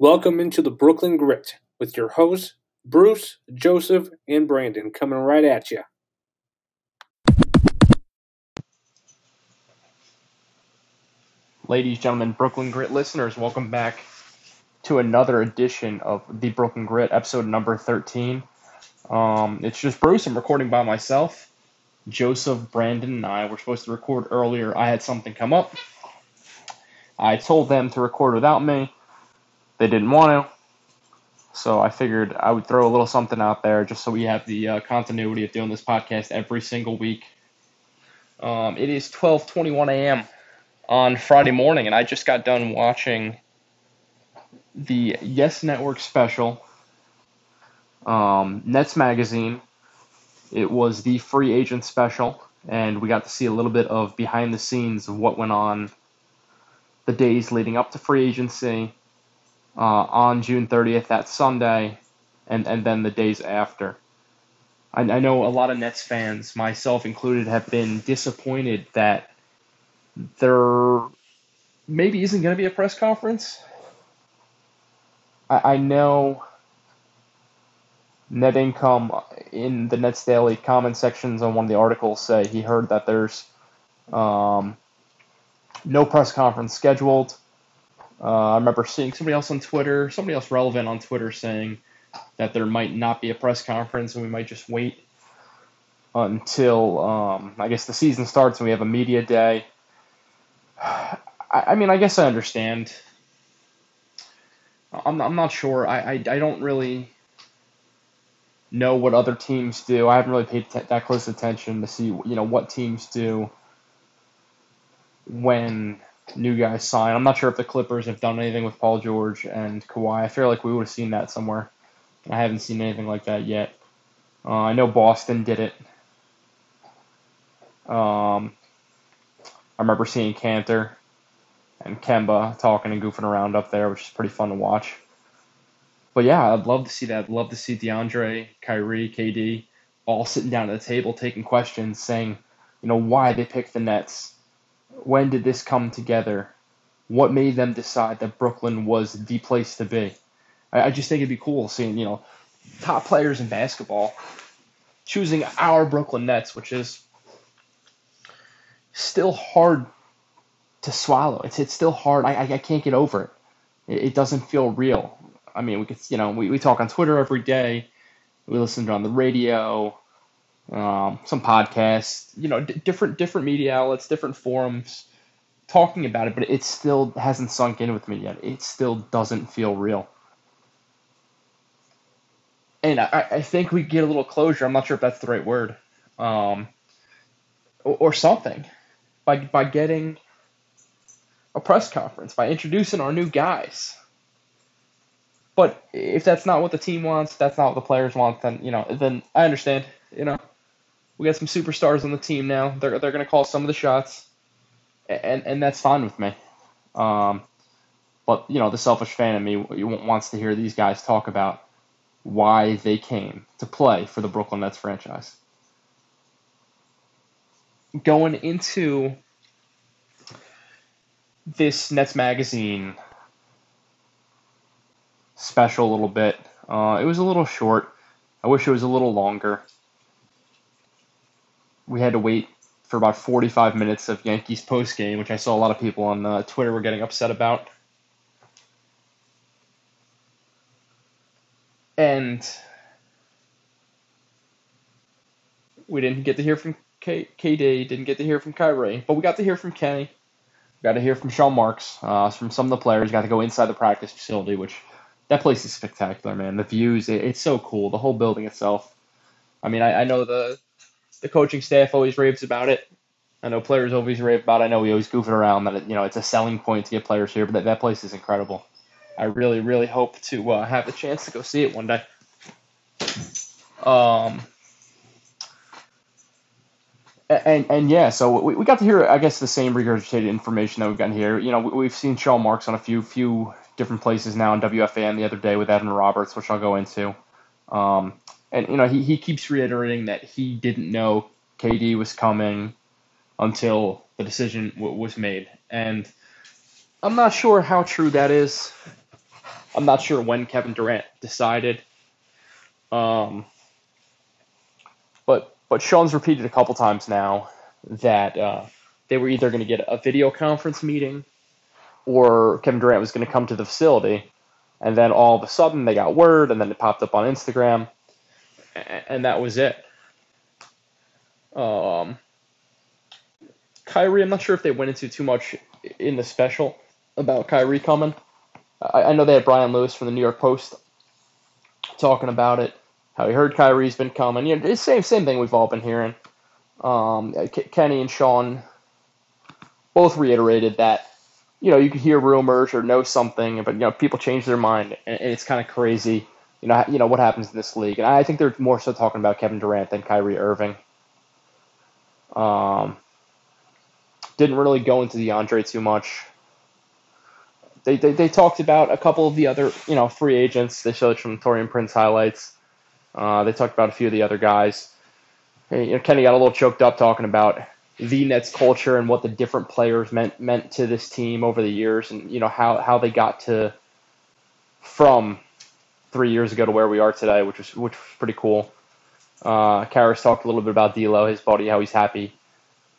Welcome into the Brooklyn Grit with your hosts, Bruce, Joseph, and Brandon, coming right at you. Ladies, gentlemen, Brooklyn Grit listeners, welcome back to another edition of the Brooklyn Grit, episode number 13. Um, it's just Bruce. I'm recording by myself. Joseph, Brandon, and I were supposed to record earlier. I had something come up. I told them to record without me. They didn't want to. So I figured I would throw a little something out there just so we have the uh, continuity of doing this podcast every single week. Um, it is 12:21 a.m on Friday morning, and I just got done watching the Yes Network special, um, Nets Magazine. It was the free agent special, and we got to see a little bit of behind the scenes of what went on the days leading up to free agency uh, on June 30th, that Sunday, and, and then the days after. I, I know a lot of Nets fans, myself included, have been disappointed that there maybe isn't going to be a press conference. I, I know NetIncome in the Nets Daily comment sections on one of the articles say he heard that there's um, no press conference scheduled. Uh, I remember seeing somebody else on Twitter, somebody else relevant on Twitter saying that there might not be a press conference and we might just wait until um, I guess the season starts and we have a media day. I, I mean, I guess I understand. I'm, I'm not sure. I, I, I don't really know what other teams do. I haven't really paid t- that close attention to see you know what teams do when new guys sign. I'm not sure if the Clippers have done anything with Paul George and Kawhi. I feel like we would have seen that somewhere. I haven't seen anything like that yet. Uh, I know Boston did it. Um, I remember seeing Kanter and Kemba talking and goofing around up there, which is pretty fun to watch. But yeah, I'd love to see that. I'd love to see DeAndre, Kyrie, KD all sitting down at the table taking questions, saying, you know, why they picked the Nets. When did this come together? What made them decide that Brooklyn was the place to be? I, I just think it'd be cool seeing, you know, top players in basketball choosing our Brooklyn Nets, which is still hard to swallow. It's it's still hard. I, I, I can't get over it. it. It doesn't feel real. I mean, we could you know we, we talk on Twitter every day. We listen on the radio, um, some podcasts. You know, d- different different media outlets, different forums talking about it, but it still hasn't sunk in with me yet. It still doesn't feel real. And I, I think we get a little closure. I'm not sure if that's the right word, um, or, or something by by getting a press conference, by introducing our new guys. But if that's not what the team wants, that's not what the players want, then you know, then I understand. You know, we got some superstars on the team now. They're they're gonna call some of the shots, and and that's fine with me. Um, but you know, the selfish fan in me wants to hear these guys talk about why they came to play for the Brooklyn Nets franchise going into this Nets magazine special a little bit. Uh, it was a little short. I wish it was a little longer. We had to wait for about 45 minutes of Yankees post game, which I saw a lot of people on uh, Twitter were getting upset about. And we didn't get to hear from K- KD, didn't get to hear from Kyrie, but we got to hear from Kenny. We got to hear from Sean Marks, uh, from some of the players. Got to go inside the practice facility, which that place is spectacular, man. The views, it, it's so cool. The whole building itself. I mean, I, I know the the coaching staff always raves about it. I know players always rave about it. I know we always goof it around that it, you know it's a selling point to get players here, but that, that place is incredible. I really, really hope to uh, have the chance to go see it one day. Um, and and yeah, so we, we got to hear, I guess, the same regurgitated information that we've gotten here. You know, we, have seen Sean Marks on a few few different places now in WFAN the other day with Evan Roberts, which I'll go into. Um, and you know, he, he keeps reiterating that he didn't know KD was coming until the decision w- was made, and I'm not sure how true that is. I'm not sure when Kevin Durant decided. Um, but but Sean's repeated a couple times now that uh, they were either going to get a video conference meeting or Kevin Durant was going to come to the facility. And then all of a sudden they got word, and then it popped up on Instagram, and that was it. Um, Kyrie, I'm not sure if they went into too much in the special about Kyrie coming. I, I know they had Brian Lewis from the New York Post talking about it, how he heard Kyrie's been coming. You know, it's same same thing we've all been hearing. Um, Kenny and Sean both reiterated that you know you could hear rumors or know something, but you know people change their mind, and it's kind of crazy. You know, you know what happens in this league, and I think they're more so talking about Kevin Durant than Kyrie Irving. Um, didn't really go into DeAndre too much. They, they, they talked about a couple of the other you know free agents. They showed some Taurean Prince highlights. Uh, they talked about a few of the other guys. You know, Kenny got a little choked up talking about the Nets culture and what the different players meant meant to this team over the years, and you know how how they got to from three years ago to where we are today, which was which was pretty cool. Uh, Caris talked a little bit about D'Lo, his body, how he's happy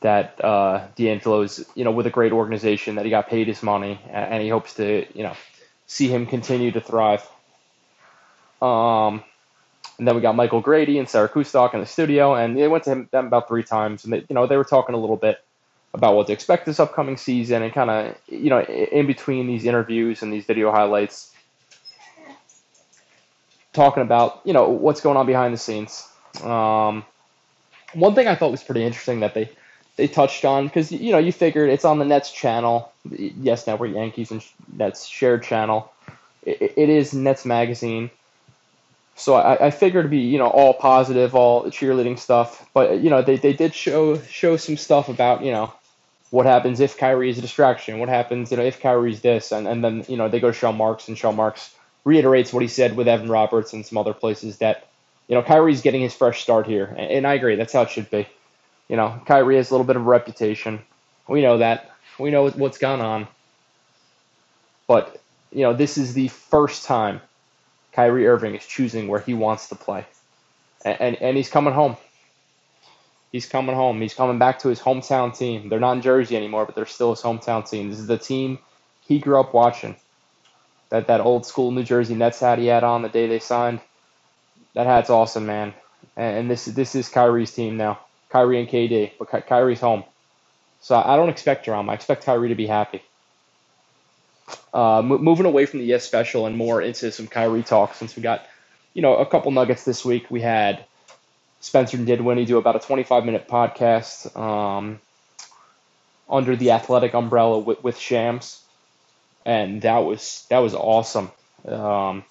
that uh, D'Angelo's you know with a great organization that he got paid his money, and he hopes to you know see him continue to thrive. Um, and then we got Michael Grady and Sarah Kustok in the studio, and they went to him, them about three times, and they, you know they were talking a little bit about what to expect this upcoming season, and kind of you know in between these interviews and these video highlights, talking about you know what's going on behind the scenes. Um, one thing I thought was pretty interesting that they they touched on because you know you figured it's on the Nets channel, yes Network Yankees and Nets shared channel. it, it is Nets magazine so I, I figured to be you know all positive, all cheerleading stuff. But you know they, they did show show some stuff about you know what happens if Kyrie is a distraction, what happens you know if Kyrie's this, and and then you know they go to Sean Marks and Sean Marks reiterates what he said with Evan Roberts and some other places that you know Kyrie's getting his fresh start here, and, and I agree that's how it should be. You know Kyrie has a little bit of a reputation, we know that, we know what's gone on, but you know this is the first time Kyrie Irving is choosing where he wants to play. And, and, and he's coming home. He's coming home. He's coming back to his hometown team. They're not in Jersey anymore, but they're still his hometown team. This is the team he grew up watching. That that old school New Jersey Nets hat he had on the day they signed. That hat's awesome, man. And, and this this is Kyrie's team now. Kyrie and KD, but Ky- Kyrie's home. So I don't expect drama. I expect Kyrie to be happy. Uh, moving away from the yes special and more into some Kyrie talk, since we got, you know, a couple nuggets this week. We had Spencer Dinwiddie do about a 25 minute podcast um, under the athletic umbrella with, with Shams, and that was that was awesome. Um,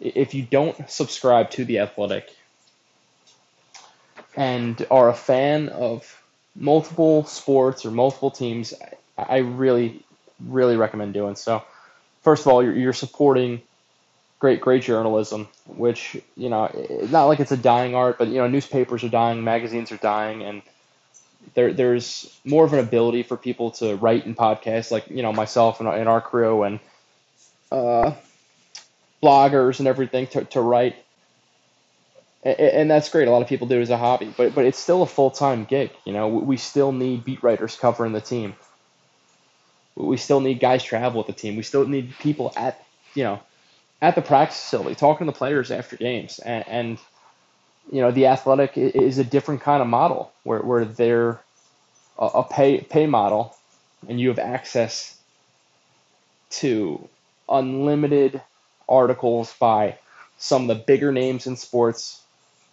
if you don't subscribe to the Athletic and are a fan of multiple sports or multiple teams, I really really recommend doing. So, first of all, you're, you're supporting great, great journalism, which, you know, not like it's a dying art, but, you know, newspapers are dying, magazines are dying, and there, there's more of an ability for people to write in podcasts, like, you know, myself and, and our crew and uh, bloggers and everything to, to write. And, that's great. A lot of people do it as a hobby, but but it's still a full time gig. You know, we still need beat writers covering the team we still need guys travel with the team. We still need people at you know at the practice facility talking to the players after games. And, and you know the athletic is a different kind of model where where they're a, pay pay model, and you have access to unlimited articles by some of the bigger names in sports.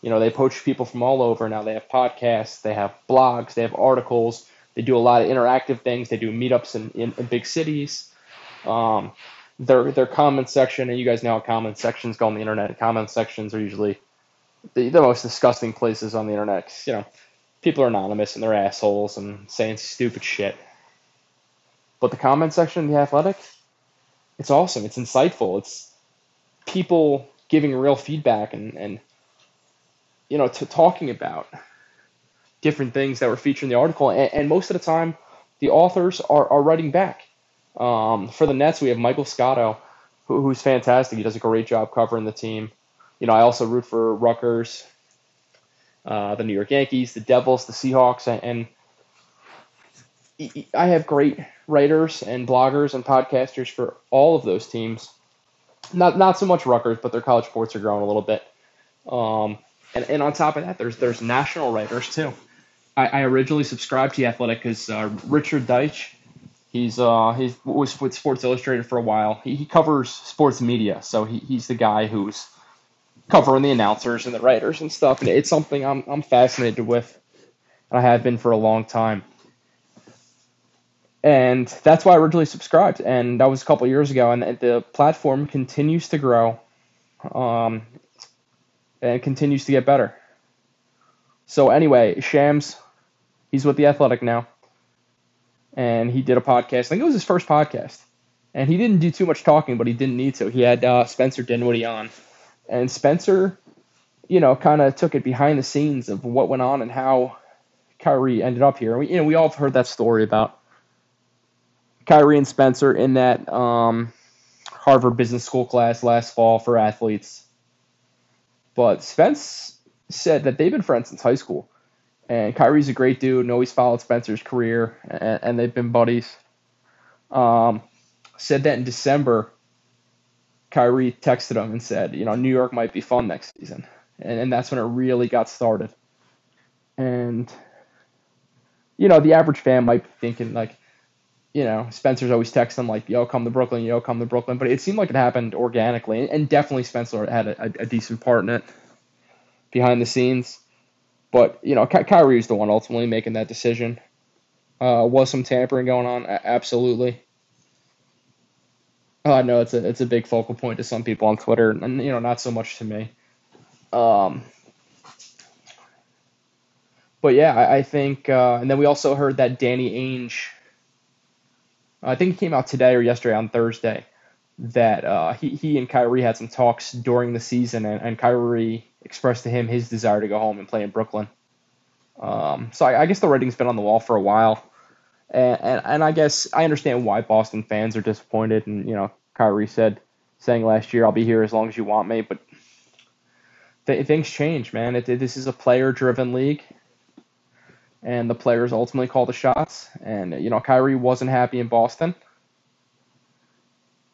You know, they poach people from all over. Now they have podcasts, they have blogs, they have articles they do a lot of interactive things. They do meetups in, in, in big cities. Um, their their comment section, and you guys know how comment sections go on the internet. Comment sections are usually the, the most disgusting places on the internet. You know, people are anonymous and they're assholes and saying stupid shit. But the comment section in the Athletic, it's awesome. It's insightful. It's people giving real feedback and and you know to talking about different things that were featured in the article. And, and most of the time, the authors are, are writing back. Um, for the Nets, we have Michael Scotto who, who's fantastic. He does a great job covering the team. You know, I also root for Rutgers, uh, the New York Yankees, the Devils, the Seahawks, and, I have great writers and bloggers and podcasters for all of those teams. Not not so much Rutgers, but their college sports are growing a little bit. Um, and, and on top of that, there's there's national writers too. I, I originally subscribed to the Athletic because uh, Richard Deitsch, he's uh he was with Sports Illustrated for a while. He, he covers sports media, so he, he's the guy who's covering the announcers and the writers and stuff. And it's something I'm I'm fascinated with, and I have been for a long time. And that's why I originally subscribed, and that was a couple years ago. And the platform continues to grow. Um, and continues to get better. So anyway, Shams, he's with the Athletic now, and he did a podcast. I think it was his first podcast, and he didn't do too much talking, but he didn't need to. He had uh, Spencer Dinwiddie on, and Spencer, you know, kind of took it behind the scenes of what went on and how Kyrie ended up here. We, you know, we all have heard that story about Kyrie and Spencer in that um, Harvard Business School class last fall for athletes but Spence said that they've been friends since high school. And Kyrie's a great dude and always followed Spencer's career, and, and they've been buddies. Um, said that in December, Kyrie texted him and said, you know, New York might be fun next season. And, and that's when it really got started. And, you know, the average fan might be thinking, like, you know, Spencer's always texting like, "Yo, come to Brooklyn, yo, come to Brooklyn," but it seemed like it happened organically, and definitely Spencer had a, a decent part in it behind the scenes. But you know, Ky- Kyrie was the one ultimately making that decision. Uh, was some tampering going on? A- absolutely. Uh, no, it's a it's a big focal point to some people on Twitter, and you know, not so much to me. Um, but yeah, I, I think, uh, and then we also heard that Danny Ainge I think it came out today or yesterday on Thursday that uh, he, he and Kyrie had some talks during the season, and, and Kyrie expressed to him his desire to go home and play in Brooklyn. Um, so I, I, guess the writing's been on the wall for a while, and, and, I guess I understand why Boston fans are disappointed. And you know, Kyrie said, saying last year, "I'll be here as long as you want me," but th- things change, man. It, this is a player-driven league, and the players ultimately call the shots. And you know, Kyrie wasn't happy in Boston,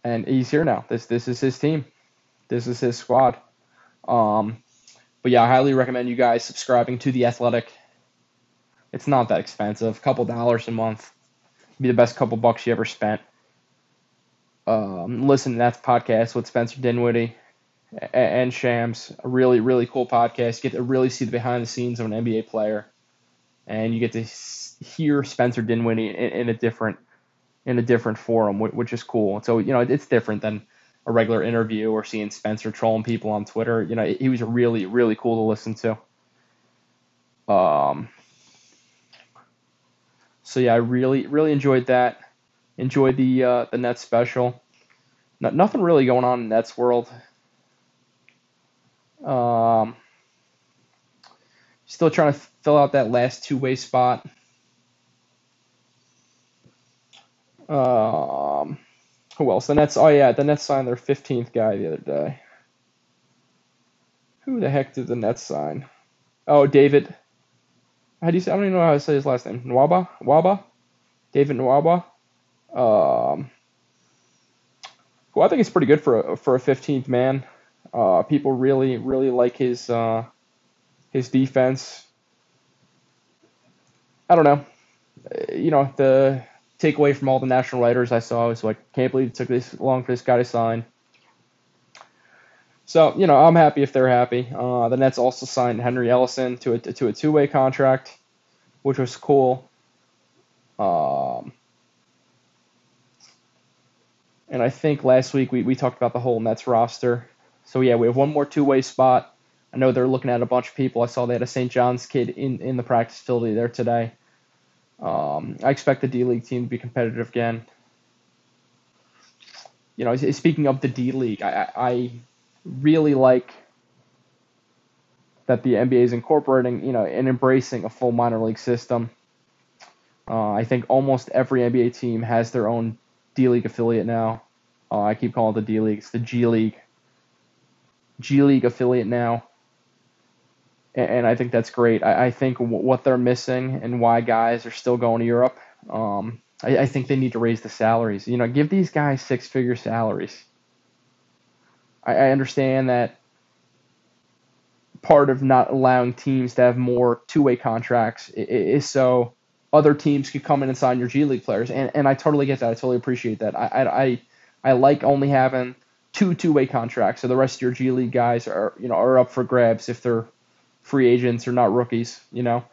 and he's here now. This this is his team. This is his squad. Um, but yeah, I highly recommend you guys subscribing to the Athletic. It's not that expensive, a couple dollars a month. Be the best couple bucks you ever spent. Um, listen to that podcast with Spencer Dinwiddie and Shams. A really, really cool podcast. You get to really see the behind the scenes of an NBA player and you get to hear Spencer Dinwiddie in, in a different in a different forum, which is cool. So you know it's different than a regular interview or seeing Spencer trolling people on Twitter. You know he was really really cool to listen to. Um. So yeah, I really really enjoyed that. Enjoyed the uh, the Nets special. Not, nothing really going on in Nets world. Um. Still trying to fill out that last two way spot. Um, who else? The Nets. Oh yeah, the Nets signed their 15th guy the other day. Who the heck did the Nets sign? Oh, David. How do you say? I don't even know how to say his last name. Nwaba. Nwaba. David Nwaba. Um, who I think is pretty good for a for a 15th man. Uh, people really really like his uh, his defense. I don't know. Uh, you know, the takeaway from all the national writers I saw was like, can't believe it took this long for this guy to sign. So you know, I'm happy if they're happy. Uh, the Nets also signed Henry Ellenson to a to a two way contract, which was cool. Um, and I think last week we, we talked about the whole Nets roster. So yeah, we have one more two way spot. I know they're looking at a bunch of people. I saw they had a St. John's kid in, in the practice facility there today. Um, I expect the D League team to be competitive again. You know, speaking of the D League, I, I really like that the NBA is incorporating, you know, and embracing a full minor league system. Uh, I think almost every NBA team has their own D League affiliate now. Uh, I keep calling it the D League. It's the G League. G League affiliate now. And, and I think that's great. I, I think w- what they're missing and why guys are still going to Europe, um, I, I think they need to raise the salaries. You know, give these guys six figure salaries. I, I understand that part of not allowing teams to have more two way contracts is so other teams could come in and sign your G League players. And, and I totally get that. I totally appreciate that. I, I, I, I like only having two two way contracts. So the rest of your G League guys are you know are up for grabs if they're free agents or not rookies. You know,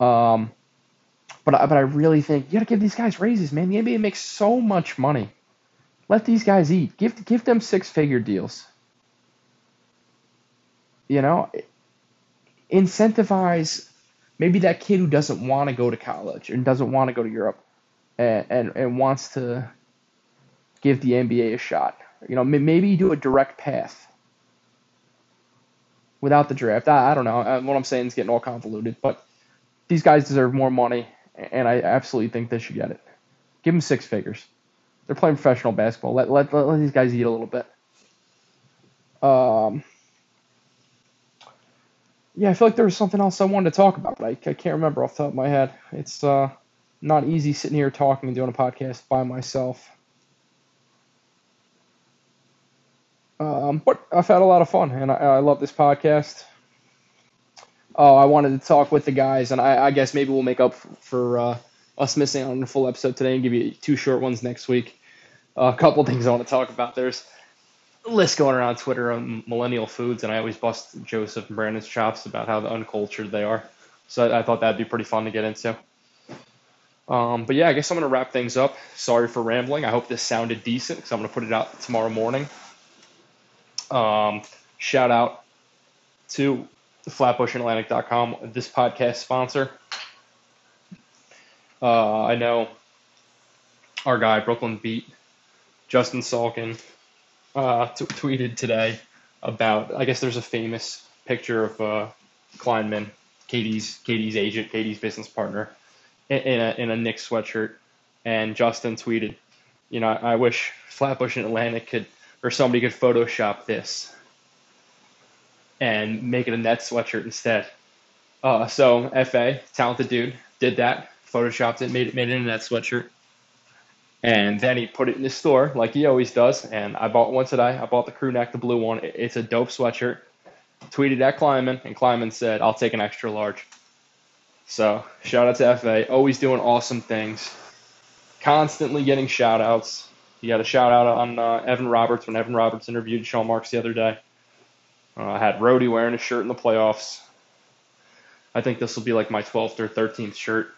um, but but I really think you got to give these guys raises, man. The NBA makes so much money. Let these guys eat. Give give them six figure deals. You know, incentivize maybe that kid who doesn't want to go to college and doesn't want to go to Europe and, and, and wants to give the NBA a shot. You know, maybe you do a direct path without the draft. I, I don't know. What I'm saying is getting all convoluted, but these guys deserve more money, and I absolutely think they should get it. Give them six figures. They're playing professional basketball. Let, let, let, let these guys eat a little bit. Um, yeah, I feel like there was something else I wanted to talk about, but I, I can't remember off the top of my head. It's uh, not easy sitting here talking and doing a podcast by myself. Um, but I've had a lot of fun, and I, I love this podcast. Oh, I wanted to talk with the guys, and I, I guess maybe we'll make up for, for uh, us missing on a full episode today and give you two short ones next week. A couple things I want to talk about. There's a list going around Twitter on millennial foods, and I always bust Joseph and Brandon's chops about how uncultured they are. So I, I thought that'd be pretty fun to get into. Um, but yeah, I guess I'm going to wrap things up. Sorry for rambling. I hope this sounded decent because I'm going to put it out tomorrow morning. Um, shout out to flatbushatlantic.com, this podcast sponsor. Uh, I know our guy, Brooklyn Beat, Justin Salkin, uh, t- tweeted today about, I guess there's a famous picture of uh, Kleiman, Katie's KD's agent, KD's business partner, in, in, a, in a Knicks sweatshirt. And Justin tweeted, you know, I, I wish Flatbush and Atlantic could – or somebody could Photoshop this and make it a net sweatshirt instead. Uh, so FA, talented dude, did that, photoshopped it, made it made it in that sweatshirt, and then he put it in the store like he always does. And I bought one today. I bought the crew neck, the blue one. It's a dope sweatshirt. Tweeted at Kleiman, and Kleiman said, "I'll take an extra large." So shout out to FA, always doing awesome things, constantly getting shout outs. He got a shout out on uh, Evan Roberts when Evan Roberts interviewed Sean Marks the other day. Uh, I had Rody wearing a shirt in the playoffs. I think this will be like my 12th or 13th shirt.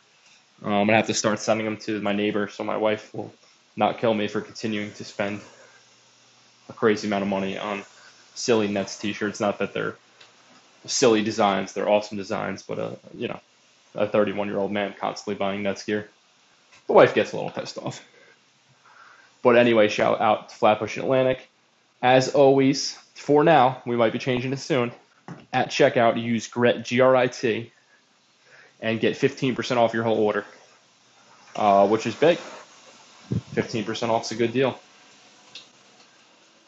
Uh, I'm gonna have to start sending them to my neighbor so my wife will not kill me for continuing to spend a crazy amount of money on silly Nets t-shirts. Not that they're silly designs; they're awesome designs. But uh, you know, a 31 year old man constantly buying Nets gear, the wife gets a little pissed off. But anyway, shout out to Flatbush Atlantic. As always, for now, we might be changing it soon. At checkout, use GRIT, G-R-I-T, and get 15% off your whole order, uh, which is big. 15% off is a good deal.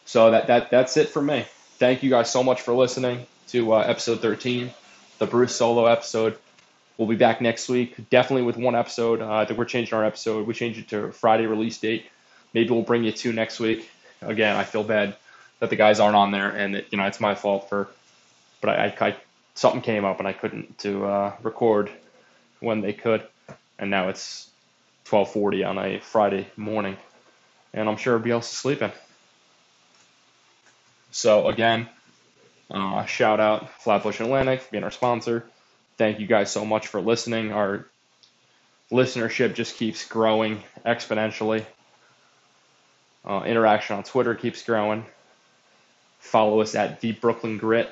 So that, that that's it for me. Thank you guys so much for listening to uh, episode 13, the Bruce solo episode. We'll be back next week, definitely with one episode. Uh, I think we're changing our episode. We changed it to Friday release date Maybe we'll bring you two next week. Again, I feel bad that the guys aren't on there, and it, you know it's my fault for. But I, I, I something came up and I couldn't to uh, record when they could, and now it's 12:40 on a Friday morning, and I'm sure everybody else is sleeping. So again, uh, shout out Flatbush Atlantic for being our sponsor. Thank you guys so much for listening. Our listenership just keeps growing exponentially. Uh, interaction on Twitter keeps growing. Follow us at the Brooklyn Grit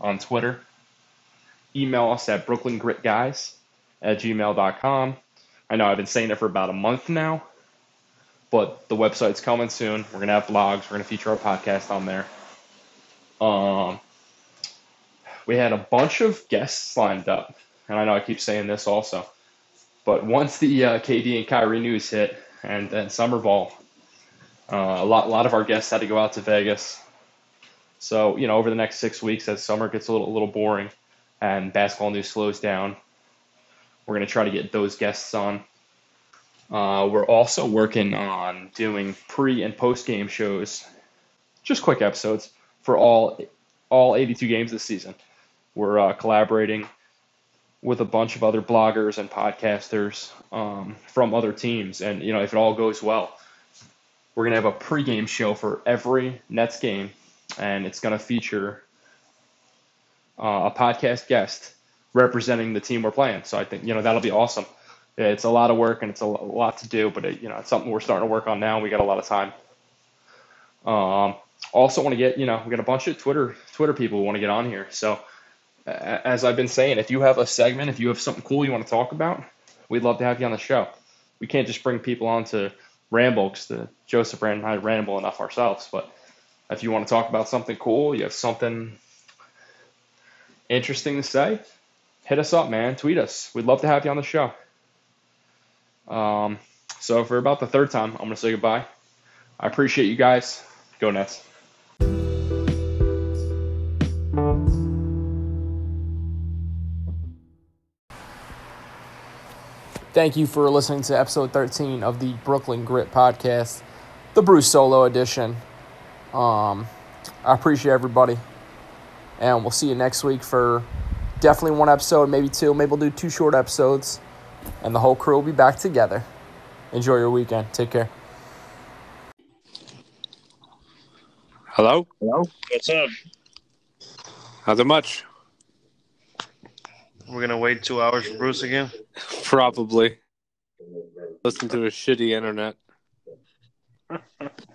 on Twitter. Email us at brooklyngritguys at gmail.com. I know I've been saying it for about a month now, but the website's coming soon. We're gonna have blogs. We're gonna feature our podcast on there. Um, we had a bunch of guests lined up, and I know I keep saying this also, but once the uh, KD and Kyrie news hit, and then summer ball Uh, a lot, a lot of our guests had to go out to Vegas. So you know, over the next six weeks, as summer gets a little, a little boring, and basketball news slows down, we're gonna try to get those guests on. Uh, we're also working on doing pre and post game shows, just quick episodes for all all 82 games this season. We're uh, collaborating with a bunch of other bloggers and podcasters um, from other teams, and you know if it all goes well, we're gonna have a pregame show for every Nets game, and it's gonna feature uh, a podcast guest representing the team we're playing. So I think you know that'll be awesome. It's a lot of work and it's a lot to do, but it, you know it's something we're starting to work on now. We got a lot of time. Um, also want to get you know we got a bunch of Twitter Twitter people who want to get on here. So as I've been saying, if you have a segment, if you have something cool you want to talk about, we'd love to have you on the show. We can't just bring people on to ramble because the Joseph and I ramble enough ourselves. But if you want to talk about something cool, you have something interesting to say, hit us up, man. Tweet us. We'd love to have you on the show. Um, so for about the third time, I'm going to say goodbye. I appreciate you guys. Go Nets. Thank you for listening to episode 13 of the Brooklyn Grit podcast, the Bruce Solo edition. Um, I appreciate everybody. And we'll see you next week for definitely one episode, maybe two. Maybe we'll do two short episodes. And the whole crew will be back together. Enjoy your weekend. Take care. Hello? Hello? What's up? Nothing much. We're gonna wait two hours for Bruce again. Probably. Listen to a shitty internet.